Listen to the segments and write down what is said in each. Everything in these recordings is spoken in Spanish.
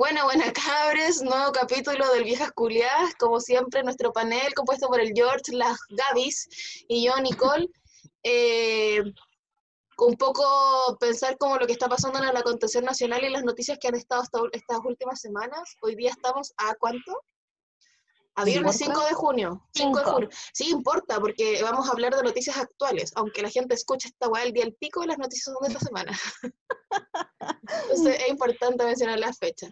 Buena, buena cabres, nuevo capítulo del Viejas Culiadas, como siempre nuestro panel compuesto por el George, las Gavis y yo, Nicole. Eh, un poco pensar como lo que está pasando en el acontecer nacional y las noticias que han estado estas últimas semanas. Hoy día estamos a cuánto? A viernes 5 de junio. 5 de junio. Sí importa, porque vamos a hablar de noticias actuales, aunque la gente escuche esta weá el día del pico, las noticias son de esta semana. Entonces es importante mencionar la fecha.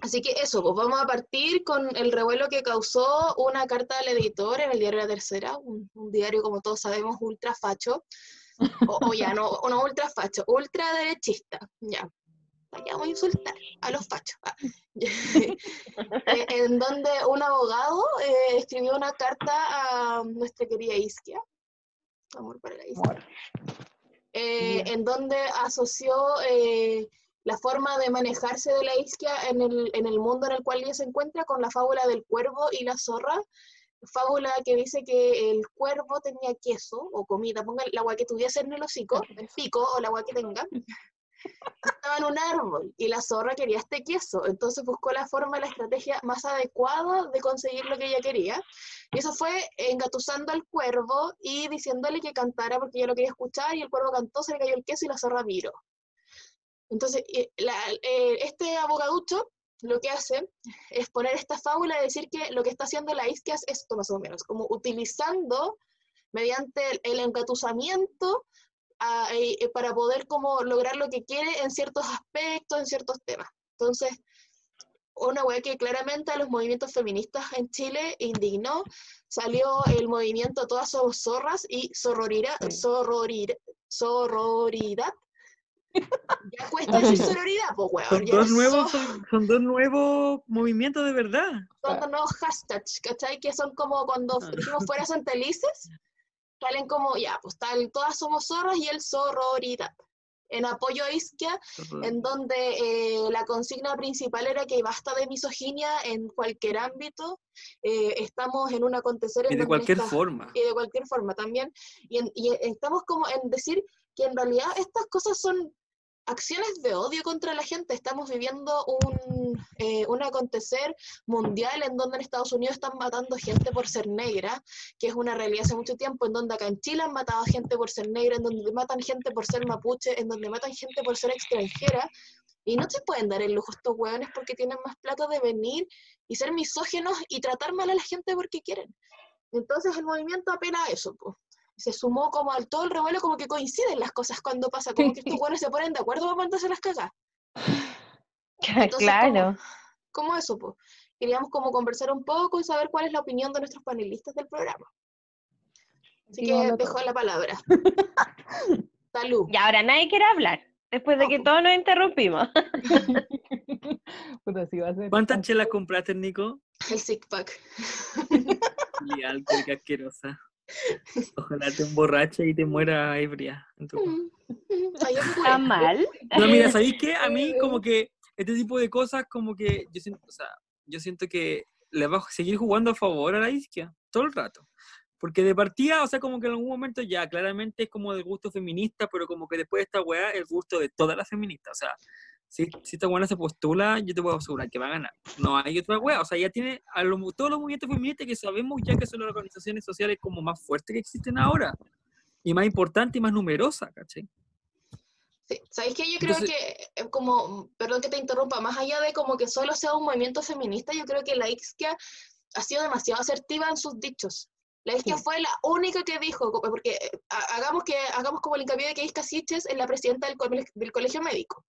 Así que eso, pues vamos a partir con el revuelo que causó una carta al editor en el diario La Tercera, un, diario como todos sabemos ultra facho, o, ya no, no ultra facho, ultra derechista, ya. Vamos a insultar a los fachos. Ah, eh, en donde un abogado eh, escribió una carta a nuestra querida Isquia, amor para la Isquia, eh, en donde asoció la forma de manejarse de la isquia en el, en el mundo en el cual ella se encuentra con la fábula del cuervo y la zorra, fábula que dice que el cuervo tenía queso o comida, ponga el agua que tuviese en el hocico, el pico o el agua que tenga, estaba en un árbol y la zorra quería este queso, entonces buscó la forma, la estrategia más adecuada de conseguir lo que ella quería, y eso fue engatusando al cuervo y diciéndole que cantara porque ella lo quería escuchar, y el cuervo cantó, se le cayó el queso y la zorra miró. Entonces, eh, este abogaducho lo que hace es poner esta fábula y decir que lo que está haciendo la isquia es esto más o menos, como utilizando mediante el, engatusamiento eh, eh, para poder como lograr lo que quiere en ciertos aspectos, en ciertos temas. Entonces, una web que claramente a los movimientos feministas en Chile indignó, salió el movimiento Todas somos zorras y sororidad, sororidad, sororidad ya cuesta decir sororidad, pues, weón. Son dos, nuevos, son, dos nuevos movimientos de verdad. Son dos nuevos hashtags, ¿cachai? Que son como cuando ah. dijimos fuera Santelices, salen como, ya, pues tal, todas somos zorras y el sororidad. En apoyo a Isquia, en donde eh, la consigna principal era que basta de misoginia en cualquier ámbito, eh, estamos en un acontecer... En y de cualquier forma. Y de cualquier forma también. Y, y estamos como en decir que en realidad estas cosas son acciones de odio contra la gente. Estamos viviendo un, eh, un, acontecer mundial en donde en Estados Unidos están matando gente por ser negra, que es una realidad hace mucho tiempo, en donde acá en Chile han matado gente por ser negra, en donde matan gente por ser mapuche, en donde matan gente por ser extranjera. Y no se pueden dar el lujo estos hueones porque tienen más plata de venir y ser misógenos y tratar mal a la gente porque quieren. Entonces el movimiento apela a eso, pues se sumó como al todo el revuelo, como que coinciden las cosas cuando pasa, como que estos buenos se ponen de acuerdo para mandarse las cagas. claro. ¿cómo, eso? Pues? Queríamos como conversar un poco y saber cuál es la opinión de nuestros panelistas del programa. Así que dejo la palabra. Salud. Y ahora nadie quiere hablar, después de que todos nos interrumpimos. ¿Cuántas chelas compraste, Nico? El six pack. y alcohol, qué asquerosa. Ojalá te emborrache y te muera ebria. ¿Está mal? No, mira, ¿sabéis qué? A mí como que este tipo de cosas como que yo siento, o sea, yo siento que le va a seguir jugando a favor a la isquia todo el rato. Porque de partida, o sea, como que en algún momento ya claramente es como de gusto feminista, pero como que después de esta weá el gusto de todas las feministas. O sea, si, si esta buena se postula, yo te puedo asegurar que va a ganar. No hay otra wea. O sea, ya tiene a todos los movimientos feministas que sabemos ya que son las organizaciones sociales como más fuertes que existen ahora. Y más importantes y más numerosas, ¿cachai? Sí, ¿sabéis que yo creo que, eh, como, perdón que te interrumpa, más allá de como que solo sea un movimiento feminista, yo creo que la Ixquia ha sido demasiado asertiva en sus dichos. La Ixquia fue la única que dijo, porque eh, hagamos, que, hagamos como el hincapié de que Isca Siches es la presidenta del, del colegio médico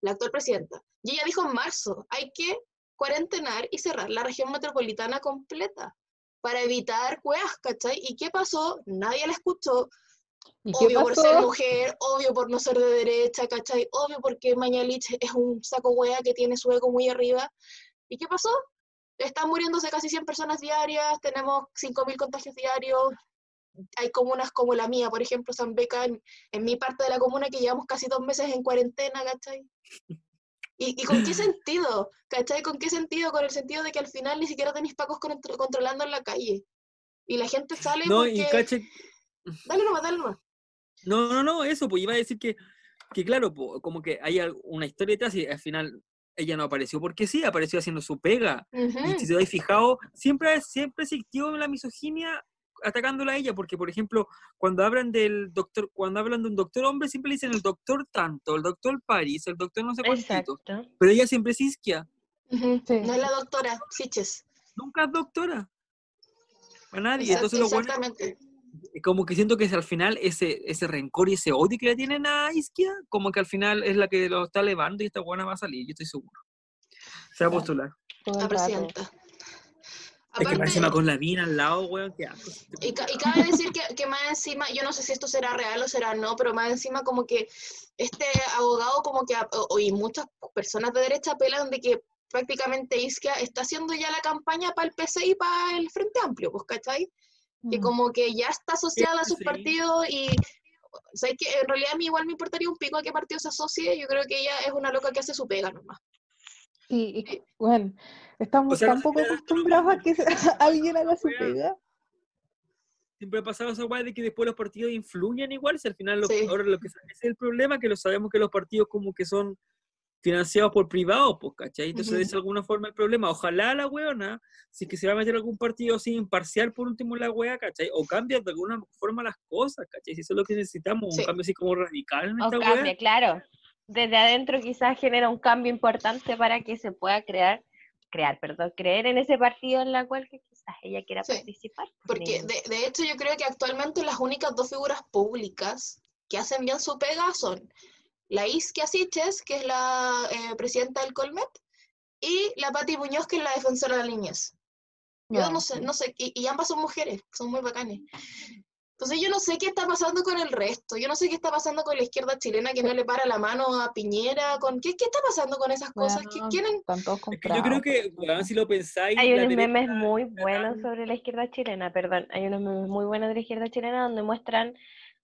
la actual presidenta. Y ella dijo en marzo, hay que cuarentenar y cerrar la región metropolitana completa para evitar cuevas, ¿cachai? ¿Y qué pasó? Nadie la escuchó. Obvio por ser mujer, obvio por no ser de derecha, ¿cachai? Obvio porque Mañalich es un saco hueá que tiene su ego muy arriba. ¿Y qué pasó? Están muriéndose casi 100 personas diarias, tenemos 5.000 contagios diarios, hay comunas como la mía, por ejemplo, San Beca, en, mi parte de la comuna que llevamos casi dos meses en cuarentena, ¿cachai? ¿Y, con qué sentido? ¿Cachai? ¿Con qué sentido? Con el sentido de que al final ni siquiera tenéis pacos controlando en la calle. Y la gente sale no, y caché... Dale nomás, dale nomás. No, no, no, eso, pues iba a decir que, que claro, como que hay una historia detrás y al final ella no apareció porque sí, apareció haciendo su pega. Ujú. Y si te habéis fijado, siempre, siempre existió la misoginia atacándola a ella, porque por ejemplo, cuando hablan del doctor, cuando hablan de un doctor hombre, siempre le dicen el doctor tanto, el doctor París, el doctor no sé cuántito, Exacto. pero ella siempre es isquia, Ujú. Sí. No es la doctora Siches. nunca es doctora. A nadie. Exact- Entonces lo bueno como que siento que es al final ese, ese rencor y ese odio que le tienen a Isquia, como que al final es la que lo está elevando y esta buena va a salir, yo estoy seguro. Se va a postular. La rato. Presidenta. Es que Aparte- más encima con la mina al lado, weón, qué asco. Y, ca- y cabe decir que, que más encima, yo no sé si esto será real o será no, pero más encima como que este abogado como que, o- y muchas personas de derecha apelan de que prácticamente Isquia está haciendo ya la campaña para el PC y para el Frente Amplio, pues, ¿cachai? Que Mm. como que ya está asociada a sus sí. partidos y... O sea, que en realidad a mí igual me importaría un pico a qué partido se asocie, yo creo que ella es una loca que hace su pega nomás. Y, y, bueno, estamos sea, no tan poco acostumbrados a que alguien haga su pega. Siempre ha pasado esa weá de que después los partidos influyen igual, si al final lo, Sí. ahora lo que ese es el problema, que lo sabemos que los partidos como que son financiados por privados, pues, ¿cachai? Entonces es de alguna forma el problema. Ojalá la weona, si es que se va a meter algún partido así imparcial por último la wea, ¿cachai? O cambia de alguna forma las cosas, ¿cachai? Si eso es lo que necesitamos, Sí. un cambio así como radical en O esta cambia, wea. claro. Desde adentro quizás genera un cambio importante para que se pueda crear, crear, perdón, creer en ese partido en la cual que quizás ella quiera Sí, participar. pues, Porque de, de hecho yo creo que actualmente las únicas dos figuras públicas que hacen bien su pega son la Isquia Siches, que es la eh, presidenta del Colmet, y la Pati Muñoz, que es la defensora de la niñez. Yo no sé, no sé, y, y ambas son mujeres, son muy bacanes. Entonces yo no sé qué está pasando con el resto, yo no sé qué está pasando con la izquierda chilena que no le para la mano a Piñera, con ¿qué, qué está pasando con esas cosas? ¿Qué Weón, quieren? Es que yo creo que, weón, si lo pensáis, Hay unos derecha memes muy buenos sobre la izquierda chilena, perdón, hay unos memes muy buenos de la izquierda chilena donde muestran,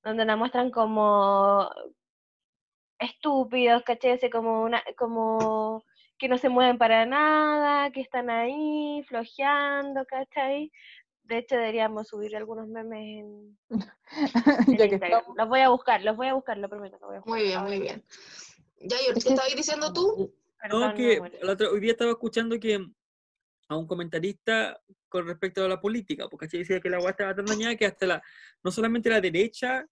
donde la muestran como estúpidos, ¿cachai? Así como una, como que no se mueven para nada, que están ahí flojeando, ¿cachai? De hecho deberíamos subir algunos memes en, en ya que Instagram. estamos- Los voy a buscar, los voy a buscar, lo prometo. Los voy a buscar. Muy bien, muy bien. Ya, George, Es ¿qué que- estabas diciendo tú? Perdón, No, que hoy día estaba escuchando que a un comentarista con respecto a la política, porque ¿cachai? decía que la agua estaba tan dañada que hasta la, no solamente la derecha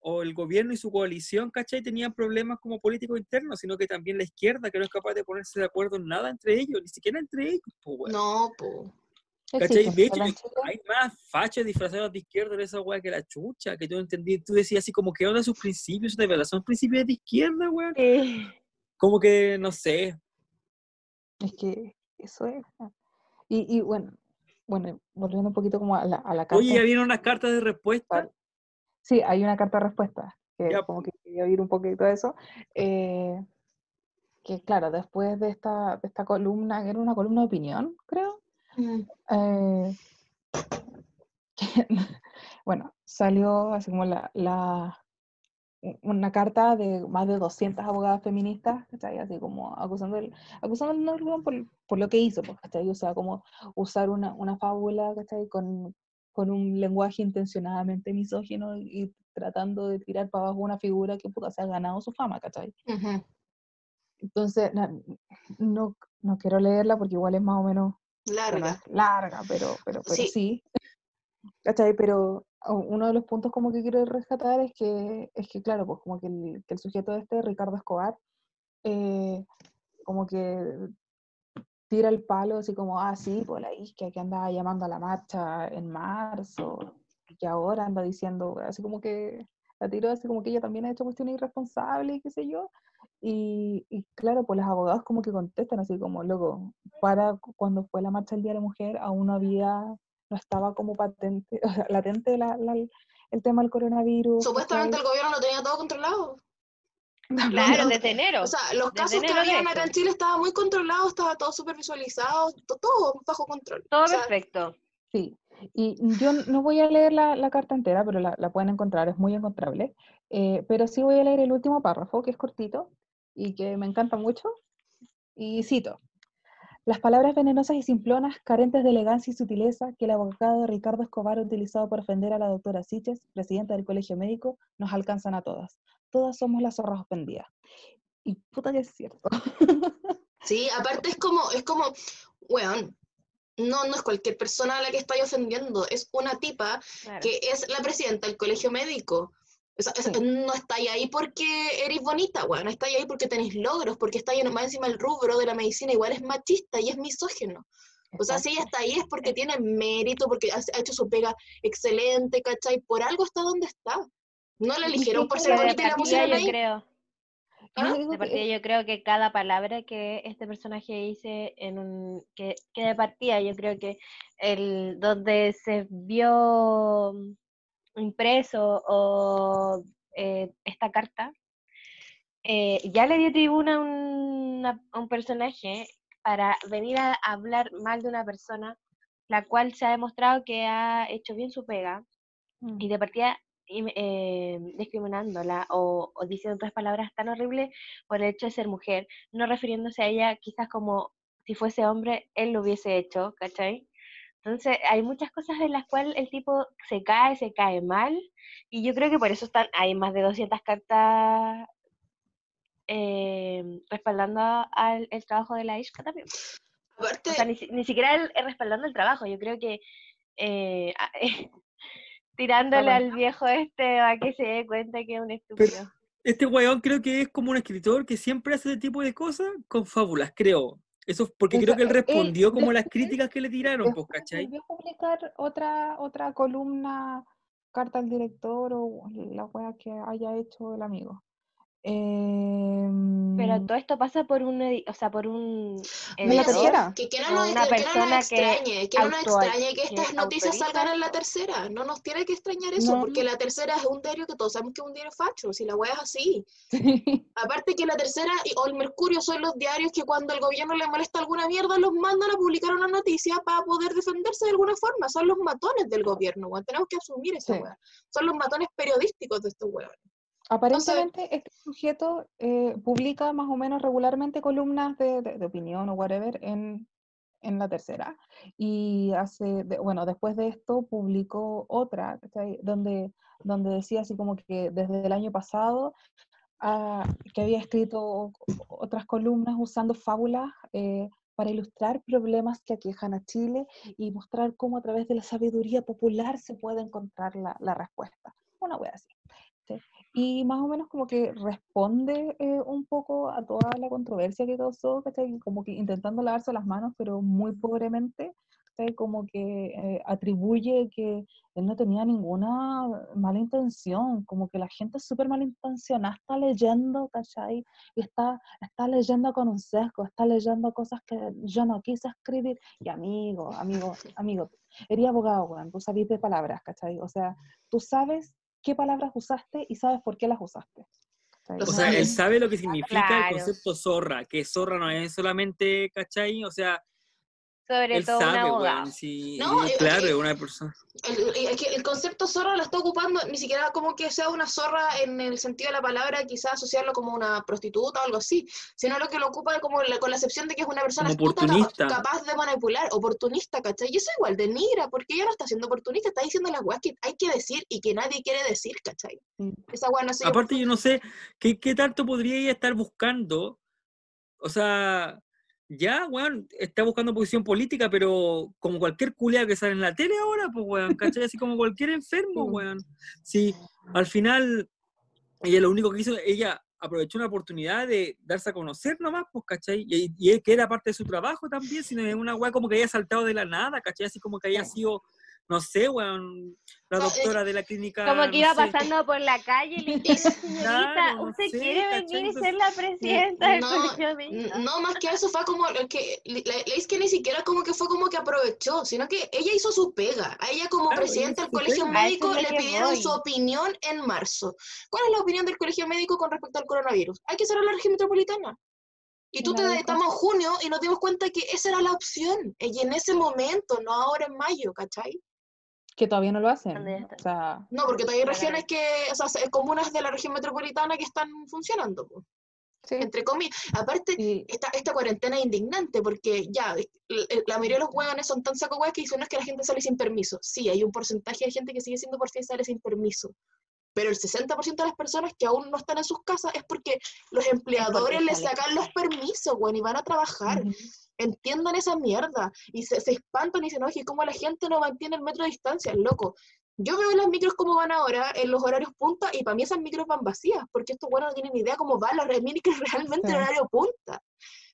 o el gobierno y su coalición, ¿cachai? Tenían problemas como políticos internos, sino que también la izquierda, que no es capaz de ponerse de acuerdo en nada entre ellos, ni siquiera entre ellos, pues. No, po. ¿Cachai? De hecho, hay más fachos disfrazados de izquierda en esa weá que la chucha, que tú entendí, tú decías así como que onda sus principios, de verdad, son principios de izquierda. Sí. Como que, no sé, Es que eso es. ah. Y, y bueno, bueno, volviendo un poquito como a la, a la carta. Oye, ya vieron unas cartas de respuesta. Sí, hay una carta de respuesta, que Ya, como que quería oír un poquito de eso. eh, que claro, después de esta, de esta columna, que era una columna de opinión, creo. Mm. eh, bueno, salió así como la, la- una carta de más de 200 abogadas feministas, ¿cachai? Así como acusando, el, acusando Norberg por, por lo que hizo, pues, ¿cachai? O sea, como usar una, una fábula, ¿cachai? Con, con un lenguaje intencionadamente misógino y, tratando de tirar para abajo una figura que puta, se ha ganado su fama, ¿cachai? Ujú. Entonces, na- no, no quiero leerla porque igual es más o menos Larga. larga, pero, pero, pero Sí. sí. ¿Cachai? Pero uno de los puntos como que quiero rescatar es que, es que claro, pues como que el, que el sujeto este, Ricardo Escobar, eh, como que tira el palo así como, ah, sí, pues la isquia que andaba llamando a la marcha en marzo, y que ahora anda diciendo, así como que la tiró así como que ella también ha hecho cuestiones irresponsables, y qué sé yo. Y, y claro, pues los abogados como que contestan así como, loco, para cu- cuando fue la marcha del Día de la Mujer, aún no había, no estaba como patente, o sea, latente la- la- el tema del coronavirus. Supuestamente el gobierno lo tenía todo controlado. Claro, desde enero. O sea, los casos que habían acá en esto. Chile estaban muy controlados, estaba todo súper visualizado, to- todo bajo control. Todo O sea, perfecto. Sí, y yo no voy a leer la, la carta entera, pero la, la pueden encontrar, es muy encontrable. Eh, pero sí voy a leer el último párrafo, que es cortito y que me encanta mucho. Y cito: Las palabras venenosas y simplonas, carentes de elegancia y sutileza, que el abogado Ricardo Escobar ha utilizado para ofender a la doctora Siches, presidenta del Colegio Médico, nos alcanzan a todas. Todas somos las zorras ofendidas. Y puta que es cierto. Sí, aparte es como, es como, weón, no, no es cualquier persona a la que estáis ofendiendo, es una tipa Claro. que es la presidenta del colegio médico. O sea, Sí. no estáis ahí porque eres bonita, weón, estáis ahí porque tenéis logros, porque estáis más encima el rubro de la medicina, igual es machista y es misógino. O sea, si ella está ahí es porque tiene mérito, porque ha hecho su pega excelente, ¿cachai? Por algo está donde está. No la eligieron por ser bonita y la pusieron yo ahí. creo, ¿Ah? De partida yo creo que cada palabra que este personaje dice en un que, que de partida yo creo que el donde se vio impreso o eh, esta carta eh, ya le dio tribuna a, una- a un personaje para venir a hablar mal de una persona la cual se ha demostrado que ha hecho bien su pega Mm. y de partida eh, discriminándola o, o diciendo otras palabras tan horribles por el hecho de ser mujer, no refiriéndose a ella quizás como si fuese hombre, él lo hubiese hecho, ¿cachai? Entonces hay muchas cosas en las cuales el tipo se cae, se cae mal, y yo creo que por eso están, hay más de 200 cartas eh, respaldando al el trabajo de la Ishka también. Aparte, O sea, ni, si- ni siquiera el, el respaldando el trabajo, yo creo que eh, tirándole al viejo este a que se dé cuenta que es un estúpido. Este weón creo que es como un escritor que siempre hace ese tipo de cosas con fábulas, creo. Eso es porque creo que él él respondió como las críticas que le tiraron, pues, ¿cachai? volvió a publicar otra, otra columna, carta al director o la wea que haya hecho el amigo. Pero Em, todo esto pasa por un, o sea, por un No, la tercera. Que, que no una que persona que extrañe, que no nos extrañe que que estas noticias autoriza salgan en la tercera. No nos tiene que extrañar eso, No, porque la tercera es un diario que todos sabemos que es un diario facho, si la wea es así. sí. Aparte que la tercera y- o el Mercurio son los diarios que cuando el gobierno le molesta alguna mierda los mandan a publicar una noticia para poder defenderse de alguna forma. Son los matones del gobierno, weón. Tenemos que asumir esa Sí. wea. Son los matones periodísticos de estos weones. Aparentemente este sujeto eh, publica más o menos regularmente columnas de, de- de opinión o whatever en, en la tercera. Y hace, de- bueno, después de esto publicó otra, ¿cachai? Donde, donde decía así como que desde el año pasado ah, que había escrito otras columnas usando fábulas eh, para ilustrar problemas que aquejan a Chile y mostrar cómo a través de la sabiduría popular se puede encontrar la, la respuesta. Una wea así. ¿sí? Y más o menos como que responde eh, un poco a toda la controversia que causó, ¿cachai? Como que intentando lavarse las manos, pero muy pobremente, ¿cachai? Como que eh, atribuye que él no tenía ninguna mala intención, como que la gente súper malintencionada está leyendo, ¿cachai? Y está, está leyendo con un sesgo, está leyendo cosas que yo no quise escribir. Y amigo, amigo, amigo, eres abogado, weón, tú sabes de palabras, ¿cachai? O sea, tú sabes qué palabras usaste y sabes por qué las usaste. O sea, él sabe lo que significa Claro. el concepto zorra, que zorra no es solamente, ¿cachai? O sea, Sobre él todo un sabe, abogado. weón, sí, No, claro, eh, es una persona. El, el- el concepto zorra lo está ocupando ni siquiera como que sea una zorra en el sentido de la palabra, quizás asociarlo como una prostituta o algo así, sino lo que lo ocupa como la- con la excepción de que es una persona astuta, oportunista. capaz de manipular, oportunista, ¿cachai? Y eso igual denigra, porque ella no está siendo oportunista, está diciendo las weas que hay que decir y que nadie quiere decir, ¿cachai? Esa wea no sé. Aparte, yo no sé qué, qué tanto podría ella estar buscando. O sea, ya, weón, está buscando posición política, pero como cualquier culia que sale en la tele ahora, pues, weón, ¿cachai? Así como cualquier enfermo, weón. Sí, al final, ella lo único que hizo, ella aprovechó una oportunidad de darse a conocer nomás, pues, ¿cachai? Y, y es que era parte de su trabajo también, sino es una weá como que haya saltado de la nada, ¿cachai? Así como que haya sido, no sé, weón, la doctora de la clínica. Como que no iba sé. pasando por la calle y le dice, señorita, Claro, ¿usted quiere ¿cachai? venir y ser la presidenta del no, colegio médico? No, más que eso fue como que la, es que ni siquiera como que fue como que aprovechó, sino que ella hizo su pega. A ella como Claro, presidenta del colegio pega. Médico le pidieron su opinión en marzo. ¿Cuál es la opinión del colegio médico con respecto al coronavirus? Hay que cerrar la región metropolitana. Y tú te estamos en junio y nos dimos cuenta que esa era la opción. Y en ese momento, no ahora en mayo, ¿cachai? Que todavía no lo hacen. No, porque todavía hay regiones que, o sea, se- comunas de la región metropolitana que están funcionando, pues, sí. entre comillas. Aparte, esta, esta cuarentena es indignante porque ya, la mayoría de los hueones son tan saco que dicen no es que la gente sale sin permiso. Sí, hay un porcentaje de gente que sigue siendo por fin sale sin permiso. Pero el 60% de las personas que aún no están en sus casas es porque los empleadores les sacan los permisos, weón, y van a trabajar. Entiendan esa mierda. Y se, se espantan y dicen, oye, ¿cómo la gente no mantiene el metro de distancia? Loco. Yo veo las micros como van ahora en los horarios punta y para mí esas micros van vacías, porque estos buenos no tienen ni idea cómo van las micros realmente en Sí. horario punta.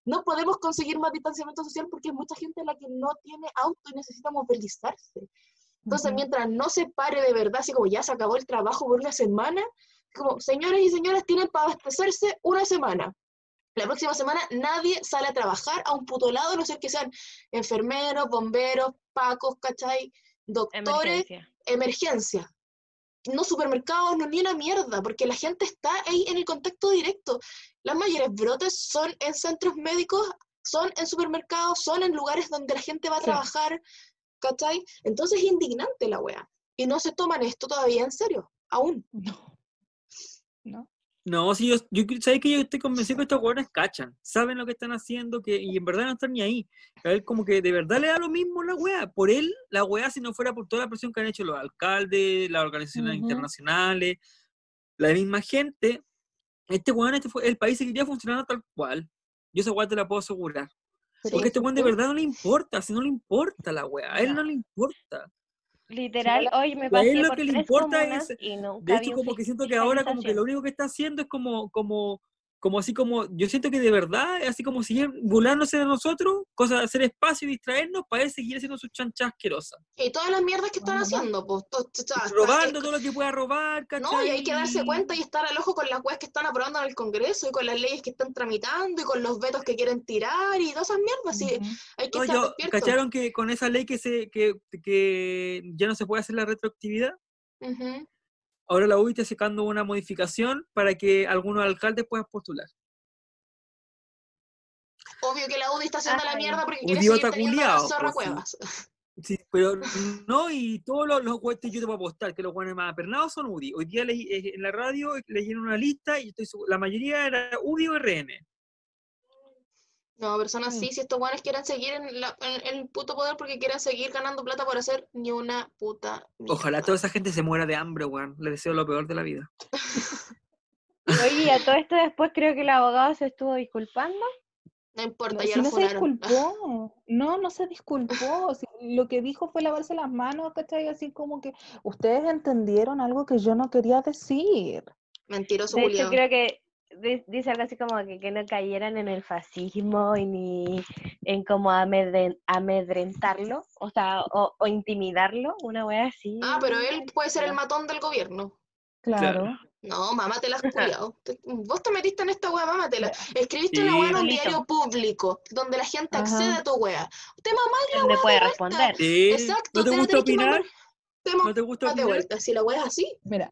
No podemos conseguir más distanciamiento social porque hay mucha gente la que no tiene auto y necesita movilizarse. Entonces, mientras no se pare de verdad, así como ya se acabó el trabajo por una semana, como señores y señoras tienen para abastecerse una semana. La próxima semana nadie sale a trabajar a un puto lado, a no ser que sean enfermeros, bomberos, pacos, ¿cachai? Doctores, Emergencia. emergencia. No supermercados, no ni una mierda, porque la gente está ahí en el contacto directo. Las mayores brotes son en centros médicos, son en supermercados, son en lugares donde la gente va a Sí. trabajar, ¿cachai? Entonces es indignante la wea. Y no se toman esto todavía en serio, aún. No. No. No, sí, yo, sabes que yo estoy convencido que estos hueones cachan, saben lo que están haciendo que, y en verdad no están ni ahí. A él como que de verdad le da lo mismo la weá. Por él, la weá, si no fuera por toda la presión que han hecho los alcaldes, las organizaciones internacionales, la misma gente, este weón, este fue, el país seguiría funcionando tal cual. Yo esa weá te la puedo asegurar. Pero Porque este weón de verdad no le importa, si no le importa la weá, a él no le importa. Literal, hoy me a él pasé lo por que le tres importa comunas es- y nunca De hecho, como que siento que ahora como que lo único que está haciendo es como, como, como así como, yo siento que de verdad es así como seguir burlándose de nosotros, cosa de hacer espacio y distraernos para él seguir haciendo sus chanchas asquerosas. Y todas las mierdas que están haciendo, pues. to- to- to- está- Robando todo lo que pueda robar, ¿cachai? No, y hay que darse cuenta y estar al ojo con las weas que están aprobando en el Congreso y con las leyes que están tramitando y con los vetos que quieren tirar y todas esas mierdas. Ujú. hay que No, estar yo-. ¿Cacharon que con esa ley que, se, que, que ya no se puede hacer la retroactividad? Ujú. Ahora la UIT está sacando una modificación para que algunos alcaldes puedan postular. Obvio que la UDI está haciendo la Ay. mierda porque quiere Idiota seguir teniendo a zorra pues, sí. cuevas. Sí, pero no, y todos los, los güeyes yo te puedo apostar que los guanes más apernados son UDI. Hoy día leí, eh, en la radio leyeron una lista y estoy seguro- la mayoría era UDI o RN. No, personas Mm. sí, si estos guanes quieren seguir en, la- en el puto poder porque quieren seguir ganando plata por hacer ni una puta Ojalá mierda. toda esa gente se muera de hambre, weón. Le deseo lo peor de la vida. Oye, y a todo esto después creo que el abogado se estuvo disculpando. No importa, No, ya si lo no se disculpó, no, no se disculpó. si lo que dijo fue lavarse las manos, ¿cachai? Así como que ustedes entendieron algo que yo no quería decir. Mentiroso De hecho, creo que dice algo así como que, que no cayeran en el fascismo y ni en como amedren- amedrentarlo, o sea, o, o intimidarlo, una wea así. Ah, pero él puede ser el matón del gobierno. Claro. No, culiao. Te- Vos te metiste en esta wea, mámatela. Ya. Escribiste una wea en un diario público, donde la gente Ajá. accede a tu wea. Te mamás la wea puede de responder. Sí, Exacto, ¿No te te la gusta opinar? Te ¿No te gusta de opinar? vuelta. Si la wea es así, Mira,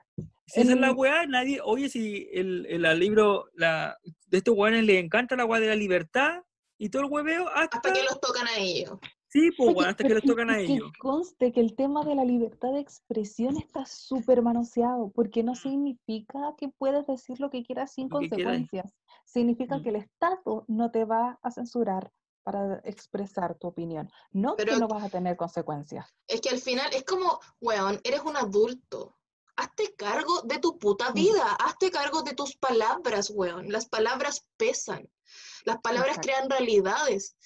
Esa es la El- weá, nadie, oye, si el, el, al libro la, de estos weones les encanta la weá de la libertad y todo el hueveo, hasta, hasta que los tocan a ellos. sí, pues, weón, hasta que les tocan a y que ellos. conste que el tema de la libertad de expresión está súper manoseado, porque Mm. no significa que puedes decir lo que quieras sin Lo consecuencias. Significa Mm. que el Estado no te va a censurar para expresar tu opinión, no Pero- que no vas a tener consecuencias. Es que al final es como, weón, eres un adulto. Hazte cargo de tu puta Mm. vida. Hazte cargo de tus palabras, weón. Las palabras pesan. Las palabras Exacto. crean realidades.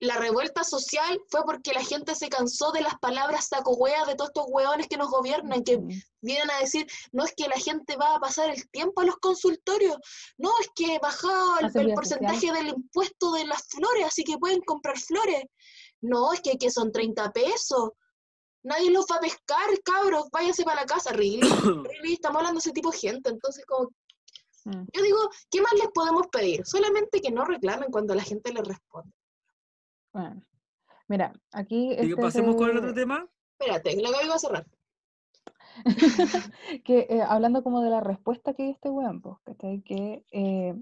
La revuelta social fue porque la gente se cansó de las palabras saco wea de todos estos weones que nos gobiernan, que Ujú. vienen a decir, no es que la gente va a pasar el tiempo a los consultorios, no es que bajado el, el porcentaje del impuesto de las flores, así que pueden comprar flores. No, es que, que son 30 pesos. Nadie los va a pescar, cabros, váyanse para la casa, really, really, estamos hablando de ese tipo de gente, entonces como, Mm. yo digo, ¿qué más les podemos pedir? Solamente que no reclamen cuando la gente les responde. Bueno, mira, aquí que este pasemos con el otro tema. Espérate, la Gaby va a cerrar. que eh, hablando como de la respuesta que dio este weón, pues. Que eh,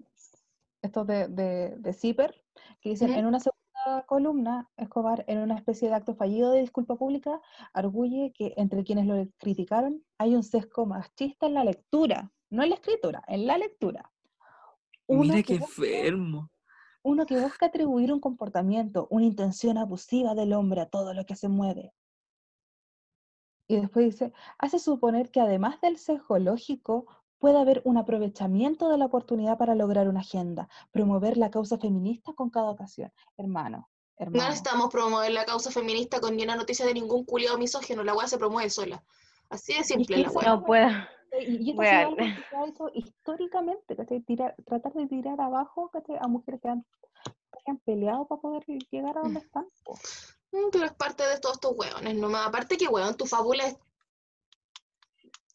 estos de, de, de Zipper, que dicen, en una segunda columna, Escobar, en una especie de acto fallido de disculpa pública, arguye que entre quienes lo criticaron hay un sesgo machista en la lectura, no en la escritura, en la lectura. Uno Mira qué enfermo. uno que busca atribuir un comportamiento, una intención abusiva del hombre a todo lo que se mueve. Y después dice, hace suponer que además del sesgo lógico, puede haber un aprovechamiento de la oportunidad para lograr una agenda, promover la causa feminista con cada ocasión. Hermano, No hermano. necesitamos promover la causa feminista con ni una noticia de ningún culiado misógino, la weá se promueve sola. Así de simple que la weá. No puedo. Y, y esto Weón. algo que se ha hecho históricamente, ¿cachai? Tirar- tratar de tirar abajo ¿cachai? a mujeres que han, que han peleado para poder llegar a donde están. po. Mm, Pero es parte de todos estos hueones, nomás. Aparte que, weón, tu fábula es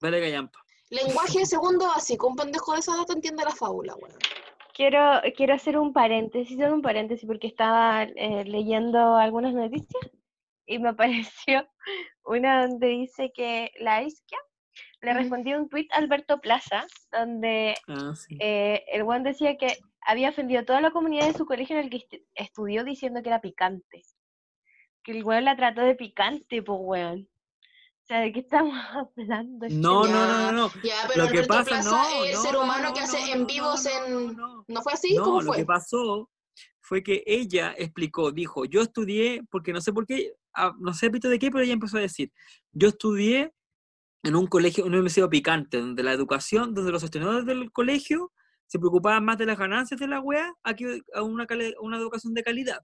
Vale, Gallampa. Lenguaje de segundo básico. Un pendejo de esa edad entiende la fábula, weón. Quiero, quiero hacer un paréntesis, un paréntesis porque estaba eh, leyendo algunas noticias y me apareció una donde dice que la Isquia le respondió un tuit a Alberto Plaza donde Ah, sí. eh, el Juan decía que había ofendido a toda la comunidad de su colegio en el que estu- estudió diciendo que era picante. Que el weón la trató de picante, pues weón. ¿De qué estamos hablando? No, no, no, no, no. Ya, pero Lo que pasa, Plaza no, el no, ser no, humano no, que no, hace no, en no, vivos no, en... no, no. ¿No fue así? No, ¿Cómo lo fue? que pasó fue que ella explicó, dijo, yo estudié, porque no sé por qué, ah, no sé pito de qué, pero ella empezó a decir, yo estudié en un colegio, en una universidad picante, donde la educación, donde los sostenedores del colegio se preocupaban más de las ganancias de la wea a que a una, una educación de calidad.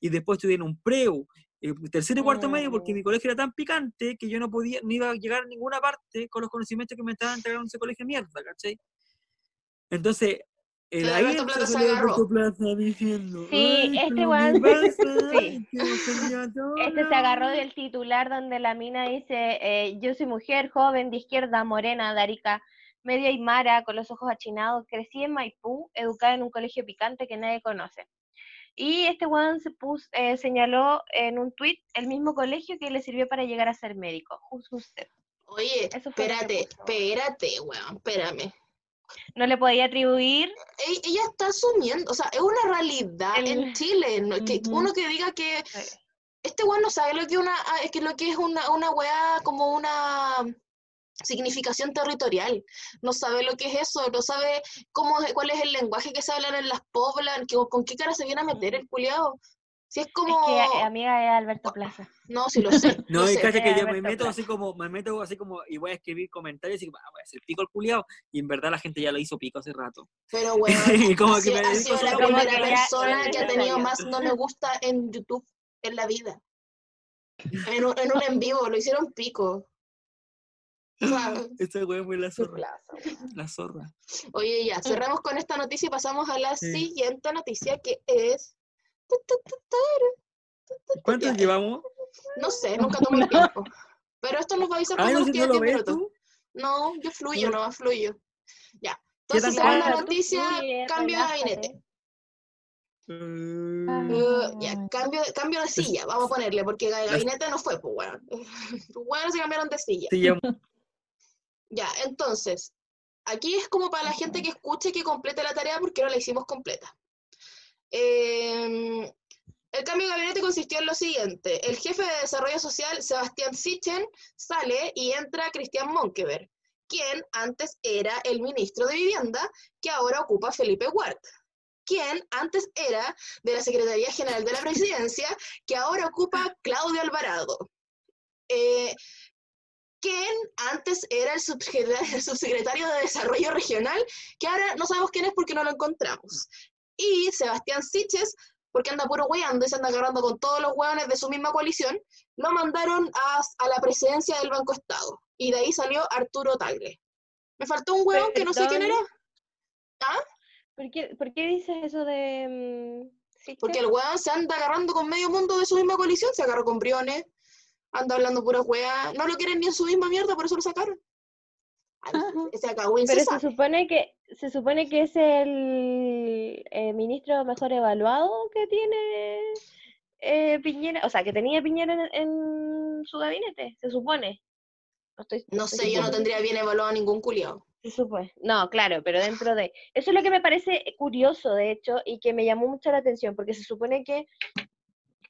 Y después estudié en un preu, eh, tercero y cuarto medio, porque mi Mm. colegio era tan picante que yo no podía, no iba a llegar a ninguna parte con los conocimientos que me estaban entregando en ese colegio de mierda, ¿cachai? Entonces, el, ahí Alberto Plaza a se salir agarró. Alberto Plaza diciendo, Sí, "Ay, este Este se agarró del titular donde la mina dice, eh, yo soy mujer, joven, de izquierda, morena, de Arica, media aymara, con los ojos achinados, crecí en Maipú, educada en un colegio picante que nadie conoce. Y este weón se puso, eh, señaló en un tuit el mismo colegio que le sirvió para llegar a ser médico. Usted. Oye, Eso espérate, espérate, weón, espérame. No le podía atribuir Ella está asumiendo, o sea, es una realidad El- en Chile, ¿no? que Ujú. uno que diga que este weón no sabe lo que una ah, es que lo que es una, una weá como una significación territorial. No sabe lo que es eso, no sabe cómo cuál es el lenguaje que se hablan en las poblas, que, con qué cara se viene a meter el culiao. Si es como es que eh, amiga es Alberto Plaza. no, si lo sé. No, lo y sé. que yo me meto Plaza. así como, me meto así como, y voy a escribir comentarios y ah, voy a hacer pico al culiao, y en verdad la gente ya lo hizo pico hace rato. Pero weón, Y como ha que sido, me ha sido la primera que persona que ha tenido más no me gusta en YouTube en la vida. En un, en un en vivo, lo hicieron pico. Sea, Esta weá fue la zorra, plaza, la zorra. Oye, ya, cerramos con esta noticia y pasamos a la Sí. siguiente noticia que es. ¿Cuántos Ya, llevamos? No sé, nunca tomo el tiempo. Pero esto nos va a avisar Ay, cuando no nos sé, quede ¿no lo 10 ves minutos. No, yo fluyo, No. no fluyo. Ya. ¿Qué Entonces, segunda noticia, cambio de gabinete. Mm, Eh, ya, cambio, de- cambio de silla, vamos a ponerle, porque ga- gabinete no fue, pues, weón. Bueno, se cambiaron de silla. sí, ya- entonces, aquí es como para la gente que escuche que complete la tarea porque no la hicimos completa. Em, el cambio de gabinete consistió en lo siguiente. El jefe de desarrollo social, Sebastián Sichen, sale y entra Cristian Monkever, quien antes era el ministro de Vivienda, que ahora ocupa Felipe Huart, quien antes era de la Secretaría General de la Presidencia, que ahora ocupa Claudio Alvarado. Eh, antes era el subsecretario, el subsecretario de Desarrollo Regional, que ahora no sabemos quién es porque no lo encontramos. Y Sebastián Siches, porque anda puro hueando y se anda agarrando con todos los hueones de su misma coalición, lo mandaron a, a la presidencia del Banco Estado. Y de ahí salió Arturo Tagle. Me faltó un hueón que no sé quién era, Perdón. ¿Por qué, por qué dices eso de... mm, porque el hueón se anda agarrando con medio mundo de su misma coalición, se agarró con Briones, anda hablando pura hueá, no lo quieren ni en su misma mierda, por eso lo sacaron. Ay, Ese cagüín se Pero se supone que se supone que es el eh, ministro mejor evaluado que tiene eh, Piñera, o sea, que tenía Piñera en, en su gabinete, se supone. No, estoy, No estoy sé, yo no tendría bien evaluado a ningún culiao. Se supone. No, claro, pero dentro de... Eso es lo que me parece curioso, de hecho, y que me llamó mucho la atención, porque se supone que...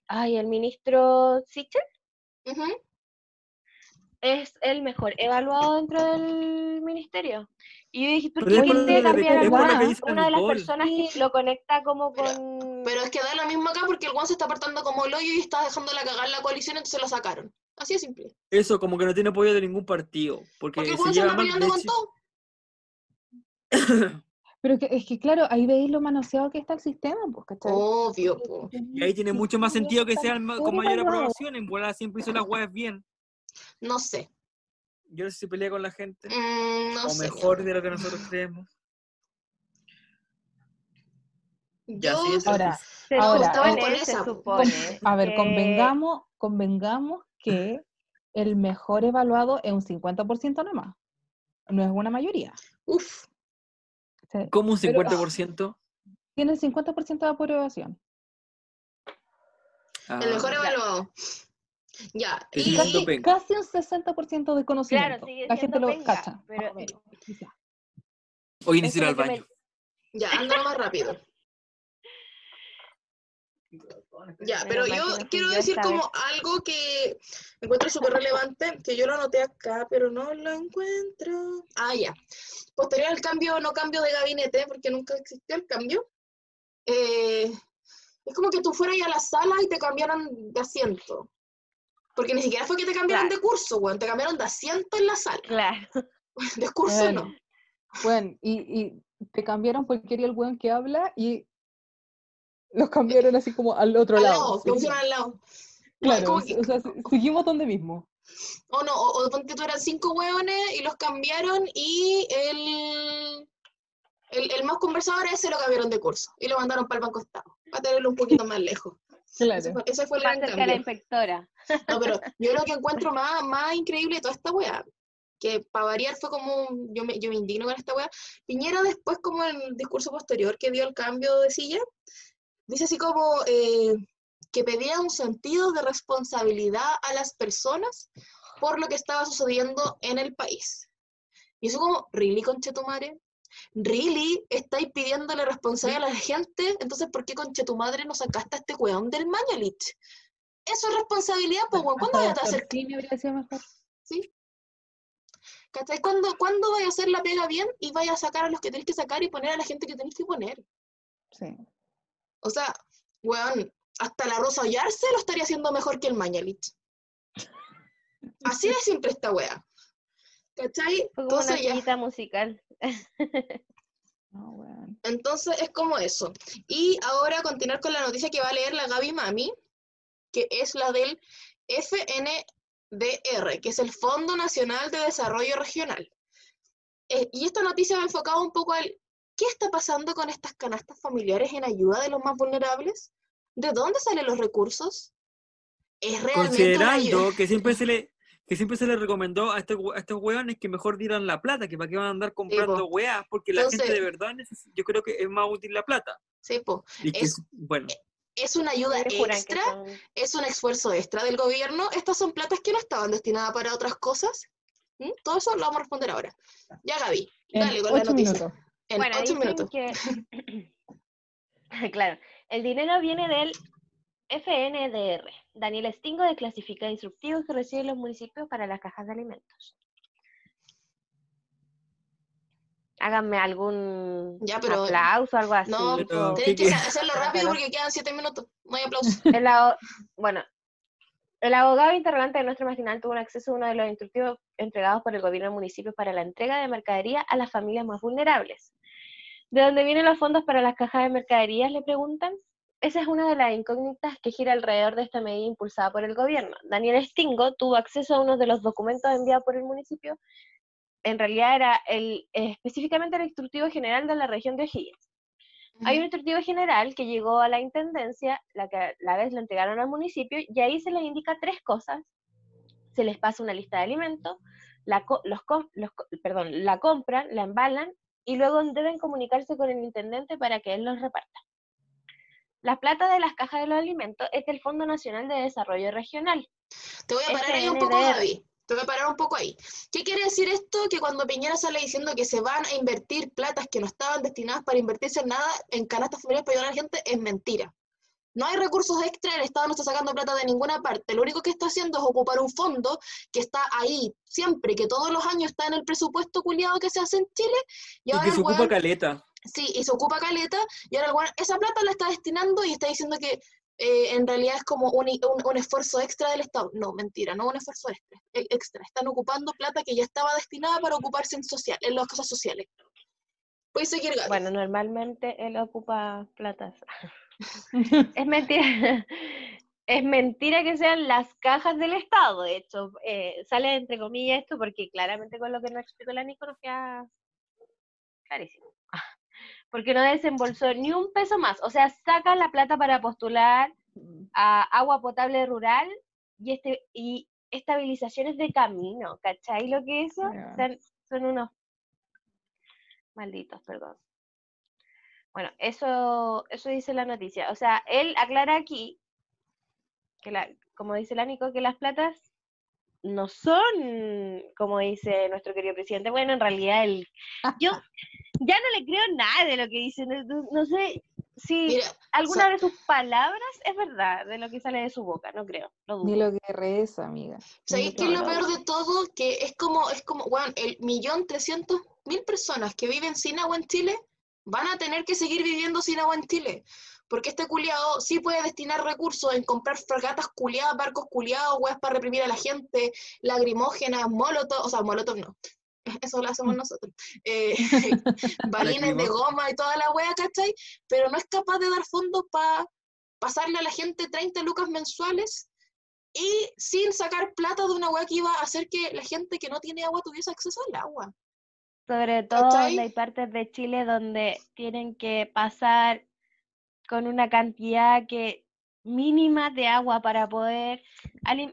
Ay, el ministro Sichel Es el mejor evaluado dentro del ministerio. Y yo dije, ¿por qué que- cambiar es por lo a que dice una de las personas que lo conecta como Pero- con... Pero es que da lo mismo acá porque el guan se está apartando como el hoyo y está dejando la cagar la coalición, entonces lo sacaron. Así de simple. Eso, como que no tiene apoyo de ningún partido. Porque, Porque el se weón se lleva anda peleando con todo. Pero que, es que, claro, ahí veis lo manoseado que está el sistema, pues, ¿cachai? Obvio, po. Y ahí tiene mucho más sentido que sea con mayor aprobación. En volada siempre hizo las weas bien. No sé. Yo no sé si pelea con la gente. Mm, no o sé. mejor de lo que nosotros creemos. Ya, Yo, siguiente Ahora. Se Ahora, supone, con se esa, supone A ver, que- convengamos, convengamos que el mejor evaluado es un 50% nomás. No es una mayoría. uf, ¿cachai? ¿Cómo un Pero- 50%? Tiene el 50% de aprobación. Ah, el mejor evaluado. Ya, y siendo Casi, un 60% de conocimiento. sigue La gente lo penca, cacha. pero-. Hoy eso necesito ir es al que me- baño. ya, ando más rápido. Ya, pero mal yo quiero decir como algo que encuentro súper relevante, que yo lo anoté acá, pero no lo encuentro. Ah, ya. Posterior al cambio, no cambio de gabinete, porque nunca existió el cambio. eh, es como que tú fueras a la sala y te cambiaran de asiento. Porque ni siquiera fue que te cambiaran Claro. de curso, weón, te cambiaron de asiento en la sala. Claro. De curso no. Bueno, Bueno, y, y te cambiaron porque quería el weón que habla y los cambiaron así como al otro Al lado. lado, pusieron al lado. Claro, que- o sea, se- seguimos donde mismo. O no, o, o ponte tú eran cinco hueones y los cambiaron y el, el, el más conversador ese lo cambiaron de curso y lo mandaron para el banco estado, para tenerlo un poquito más lejos. Ese Claro. fue, ese fue el gran la inspectora. No, pero yo lo que encuentro más, más increíble de toda esta weá, que para variar fue como, un- yo me, yo me indigno con esta weá, Piñera después como en el discurso posterior que dio el cambio de silla, dice así como eh, que pedía un sentido de responsabilidad a las personas por lo que estaba sucediendo en el país. Y eso como, ¿really, conchetumare? ¿Really estáis pidiéndole responsabilidad a la gente? Entonces, ¿por qué conchetumadre no sacaste a este weón del Mañalich? Eso es responsabilidad, pues, weón. ¿Cuándo vayas a hacer Simi habría sido mejor. ¿sí? ¿Cachai? ¿Cuándo, ¿Cuándo vaya a hacer la pega bien y vaya a sacar a los que tenéis que sacar y poner a la gente que tenéis que poner? Sí. O sea, weón, hasta la Rosa Ollarse lo estaría haciendo mejor que el Mañalich. Así de simple esta wea. ¿Cachai? Como una Entonces ya. musical. Weón. Entonces es como eso. Y ahora continuar con la noticia que va a leer la Gaby Mami, que es la del FNDR, que es el Fondo Nacional de Desarrollo Regional. Eh, y esta noticia va enfocada un poco al ¿qué está pasando con estas canastas familiares en ayuda de los más vulnerables? ¿De dónde salen los recursos? ¿Es realmente? Considerando que siempre se le que siempre se le recomendó a estos, a estos hueones que mejor dieran la plata, que para qué van a andar comprando weas, porque la gente Entonces- de verdad neces- yo creo que es más útil la plata. Sí, po. Y que, Es- bueno, Es una ayuda extra son- es un esfuerzo extra del gobierno. Estas son platas que no estaban destinadas para otras cosas. ¿Mm? Todo eso lo vamos a responder ahora. Ya, Gaby, En dale con la noticia. minutos. En Bueno, ocho dicen minutos. que... claro, el dinero viene del FNDR. Daniel Stingo desclasifica instructivos que reciben los municipios para las cajas de alimentos. Háganme algún Ya, pero- aplauso o algo así. No, Pero-. Tenéis que ¿Qué- ha- hacerlo rápido porque quedan siete minutos. No hay aplauso. El bueno, el abogado interrogante de nuestro marginal tuvo un acceso a uno de los instructivos entregados por el gobierno del municipio para la entrega de mercadería a las familias más vulnerables. ¿De dónde vienen los fondos para las cajas de mercaderías? Le preguntan. Esa es una de las incógnitas que gira alrededor de esta medida impulsada por el gobierno. Daniel Stingo tuvo acceso a uno de los documentos enviados por el municipio. En realidad era el, específicamente el instructivo general de la región de O'Higgins. Hay un instructivo general que llegó a la intendencia, la que la vez lo entregaron al municipio, y ahí se les indica tres cosas. Se les pasa una lista de alimentos, la, los, los perdón, la compran, la embalan y luego deben comunicarse con el intendente para que él los reparta. La plata de las cajas de los alimentos es del Fondo Nacional de Desarrollo Regional. Te voy a parar ahí un poco. Gaby. Te voy a parar un poco ahí. ¿Qué quiere decir esto? Que cuando Piñera sale diciendo que se van a invertir platas que no estaban destinadas para invertirse en nada en canastas familiares para ayudar a la gente, es mentira. No hay recursos extra, el Estado no está sacando plata de ninguna parte. Lo único que está haciendo es ocupar un fondo que está ahí siempre, que todos los años está en el presupuesto culiado que se hace en Chile. Y y ahora que se ocupa weón- caleta. Sí, y se ocupa caleta, y ahora el weón esa plata la está destinando y está diciendo que eh, en realidad es como un, un- un esfuerzo extra del Estado. No, mentira, no un esfuerzo extra. e- extra. Están ocupando plata que ya estaba destinada para ocuparse en, social, en las cosas sociales. Puedes seguir, Gaby. Bueno, normalmente él ocupa platas. es mentira. Es mentira que sean las cajas del Estado, de hecho. eh, sale entre comillas esto porque claramente con lo que nos explicó la Nico nos queda clarísimo. Porque no desembolsó ni un peso más. O sea, saca la plata para postular a agua potable rural y este y estabilizaciones de camino, ¿cachai? Lo que eso son, son unos malditos, perdón. Bueno, eso, eso dice la noticia. O sea, él aclara aquí que la, como dice la Nico, que las platas no son, como dice nuestro querido presidente. Bueno, en realidad él, yo ya no le creo nada de lo que dice. No, no- no sé si Mira, alguna de sus palabras es verdad, de lo que sale de su boca, no creo, lo Ni lo que reza, amiga. ¿sabéis lo qué es lo no, peor no. de todo? Que es como, es como, bueno, el millón trescientos mil personas que viven sin agua en Chile van a tener que seguir viviendo sin agua en Chile. Porque este culiado sí puede destinar recursos en comprar fragatas culiadas, barcos culiados, weas para reprimir a la gente, lagrimógenas, molotov, o sea, molotov no. Eso lo hacemos nosotros. Eh, balines de goma y toda la wea, ¿cachai? Pero no es capaz de dar fondos para pasarle a la gente 30 lucas mensuales y sin sacar plata de una wea que iba a hacer que la gente que no tiene agua tuviese acceso al agua. Sobre todo ¿Cachai? donde hay partes de Chile donde tienen que pasar con una cantidad que mínima de agua para poder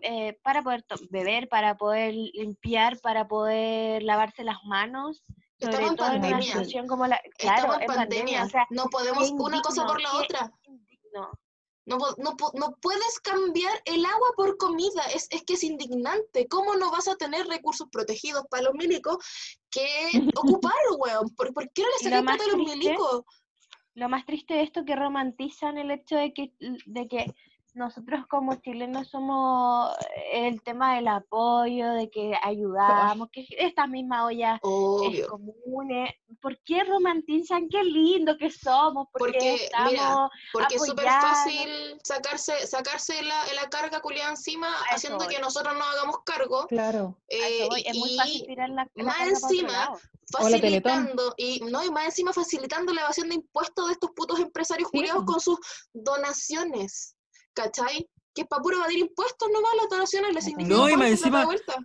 eh, para poder beber, para poder limpiar, para poder lavarse las manos, Estamos sobre en todo en una pandemia. situación como la claro, Estamos en en pandemia. pandemia, o sea, no podemos una cosa por la otra. indigno. No, no, no puedes cambiar el agua por comida, es, es que es indignante. ¿Cómo no vas a tener recursos protegidos para los milicos que ocuparlo, weón? ¿Por, por qué no le más plata a los milicos? Lo más triste de esto que romantizan el hecho de que, de que nosotros como chilenos somos el tema del apoyo, de que ayudamos, que estas mismas ollas es Obvio. ¿Por qué romantizan qué lindo que somos? ¿Por Porque, qué mira, estamos Porque es súper fácil sacarse, sacarse la, la carga culiada encima, eso haciendo que nosotros no hagamos cargo. Claro. Eh, Es muy y fácil tirar la, la más encima, facilitando y no y más encima facilitando la evasión de impuestos de estos putos empresarios Sí, culiados con sus donaciones, ¿cachai? Que es para puro evadir impuestos nomás las donaciones les No, significan y más encima- vuelta.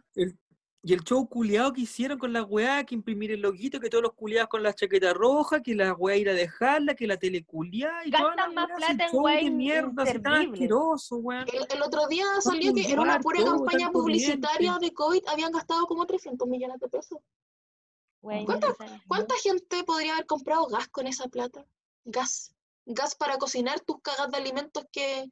El- y el show culiado que hicieron con la weá, que imprimir el loguito, que todos los culiados con la chaqueta roja, que la weá ir a dejarla, que la tele culiada y toda la Gastan más weá, plata en show weá de mierda, tan asqueroso, weón. El, el otro día salió que en una pura campaña publicitaria de COVID habían gastado como 300 millones de pesos. ¿Cuánta-. ¿Cuánta gente podría haber comprado gas con esa plata? Gas. Gas para cocinar tus cagas de alimentos que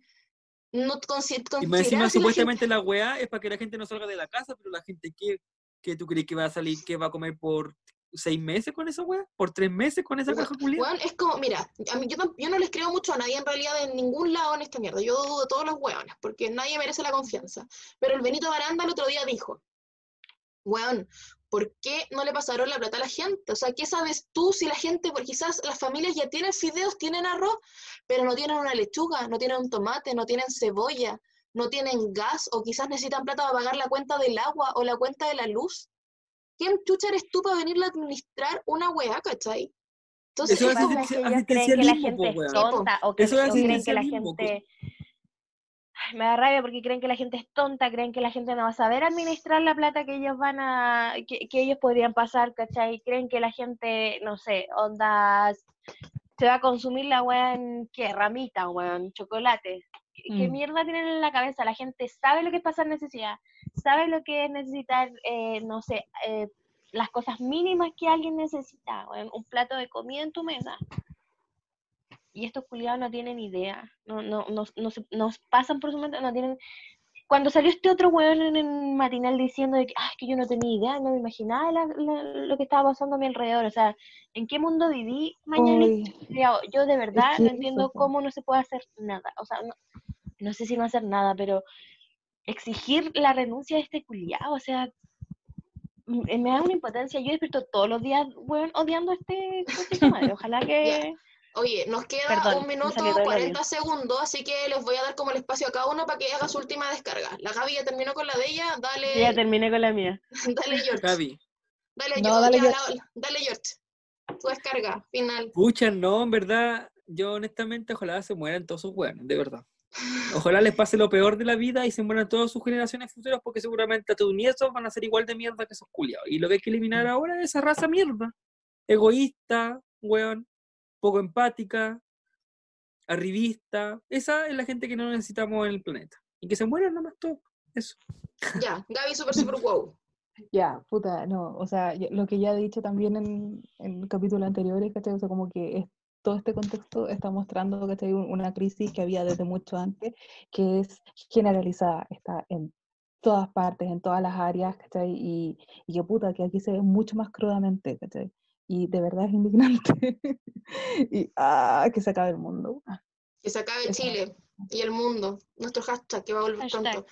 no consi- Y más encima, si la gente- supuestamente la weá es para que la gente no salga de la casa, pero la gente, ¿qué, qué tú crees que va a salir, que va a comer por seis meses con esa weá? ¿Por tres meses con esa caja culiada? Es como, mira, a mí, yo, no les creo mucho a nadie en realidad en ningún lado en esta mierda. Yo dudo de todos los weones, porque nadie merece la confianza. Pero el Benito Baranda el otro día dijo, weón, ¿por qué no le pasaron la plata a la gente? O sea, ¿qué sabes tú si la gente, porque quizás las familias ya tienen fideos, tienen arroz, pero no tienen una lechuga, no tienen un tomate, no tienen cebolla, no tienen gas, o quizás necesitan plata para pagar la cuenta del agua o la cuenta de la luz? ¿Quién chucha eres tú para venirle a administrar una weá, cachai? Entonces, Eso es Lo que la asistencialismo, gente es tonta o que Eso es creen que la asistencialismo, gente me da rabia porque creen que la gente es tonta, creen que la gente no va a saber administrar la plata que ellos van a, que, que ellos podrían pasar, ¿cachai? Creen que la gente, no sé, ondas, se va a consumir la weá en, ¿qué? Ramita, weón, chocolate. ¿Qué, qué Mm. mierda tienen en la cabeza? La gente sabe lo que es pasar necesidad, sabe lo que es necesitar, eh, no sé, eh, las cosas mínimas que alguien necesita, weón, un plato de comida en tu mesa. Y estos culiados no tienen idea, no, no, no, no se- nos pasan por su mente, no tienen... Cuando salió este otro weón en el matinal diciendo de que, "Ah, es que yo no tenía idea, no me imaginaba la- la- lo que estaba pasando a mi alrededor, o sea, ¿en qué mundo viví mañana? Yo de verdad no entiendo cómo no se puede hacer nada, o sea, no, no sé si no hacer nada, pero exigir la renuncia de este culiado, o sea, m- me da una impotencia, yo despierto todos los días, weón, odiando a este, a este madre, ojalá que... Oye, nos queda Perdón, un minuto salió todo el 40 segundos, así que les voy a dar como el espacio a cada uno para que haga su última descarga. La Gaby ya terminó con la de ella, dale, Ya terminé con la mía. dale George. Gaby. Dale, No, yo- dale, ya, George. la- dale George. Tu descarga, final. Pucha, no, en verdad, yo honestamente ojalá se mueran todos sus weones, de verdad. Ojalá les pase lo peor de la vida y se mueran todas sus generaciones futuras porque seguramente a tus nietos van a ser igual de mierda que esos culiados. Y lo que hay que eliminar ahora es esa raza mierda. Egoísta, weón, poco empática, arribista. Esa es la gente que no necesitamos en el planeta. Y que se mueran nomás todos. Eso. Ya, Gaby super super wow. Ya, puta, no, o sea, lo que ya he dicho también en, en capítulos anteriores, ¿cachai? O sea, como que es- todo este contexto está mostrando, ¿cachai? un- Una crisis que había desde mucho antes, que es generalizada, está en todas partes, en todas las áreas, ¿cachai? Y, y que puta, que aquí se ve mucho más crudamente, ¿cachai? Y de verdad es indignante. y, ah, que se acabe el mundo. Que se acabe Eso. Chile y el mundo. Nuestro hashtag que va a volver Hashtag. pronto.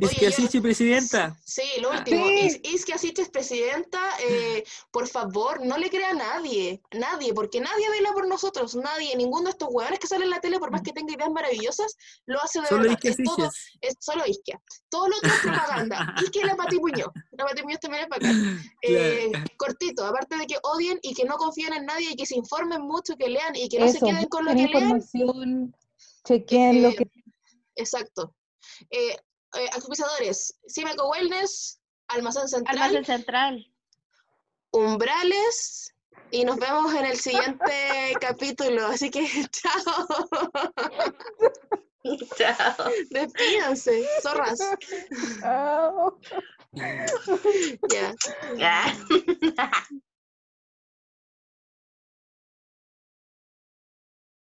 Es Oye, que yo- así, presidenta. Sí, lo Ah. último. Sí. Is, Is que así es presidenta, eh, por favor, no le crea a nadie, nadie, porque nadie vela por nosotros, nadie, ninguno de estos hueones que salen en la tele, por más que tenga ideas maravillosas, lo hace de Solo verdad. es que Es, todo, es solo Isquia. Todo lo otro es propaganda. Isquia y la Pati Muñoz. La Pati Muñoz también es bacán. Eh, cortito, aparte de que odien y que no confíen en nadie y que se informen mucho, que lean y que no se Eso, queden con lo que lean. Chequen lo Eh, que... Exacto. Eh, eh, auspiciadores, Cimeco Wellness, Almacén Central, Almacén central. Umbrales, y nos vemos en el siguiente capítulo. Así que, chao. Chao. Despídanse, zorras. Ah. Ya. Ya.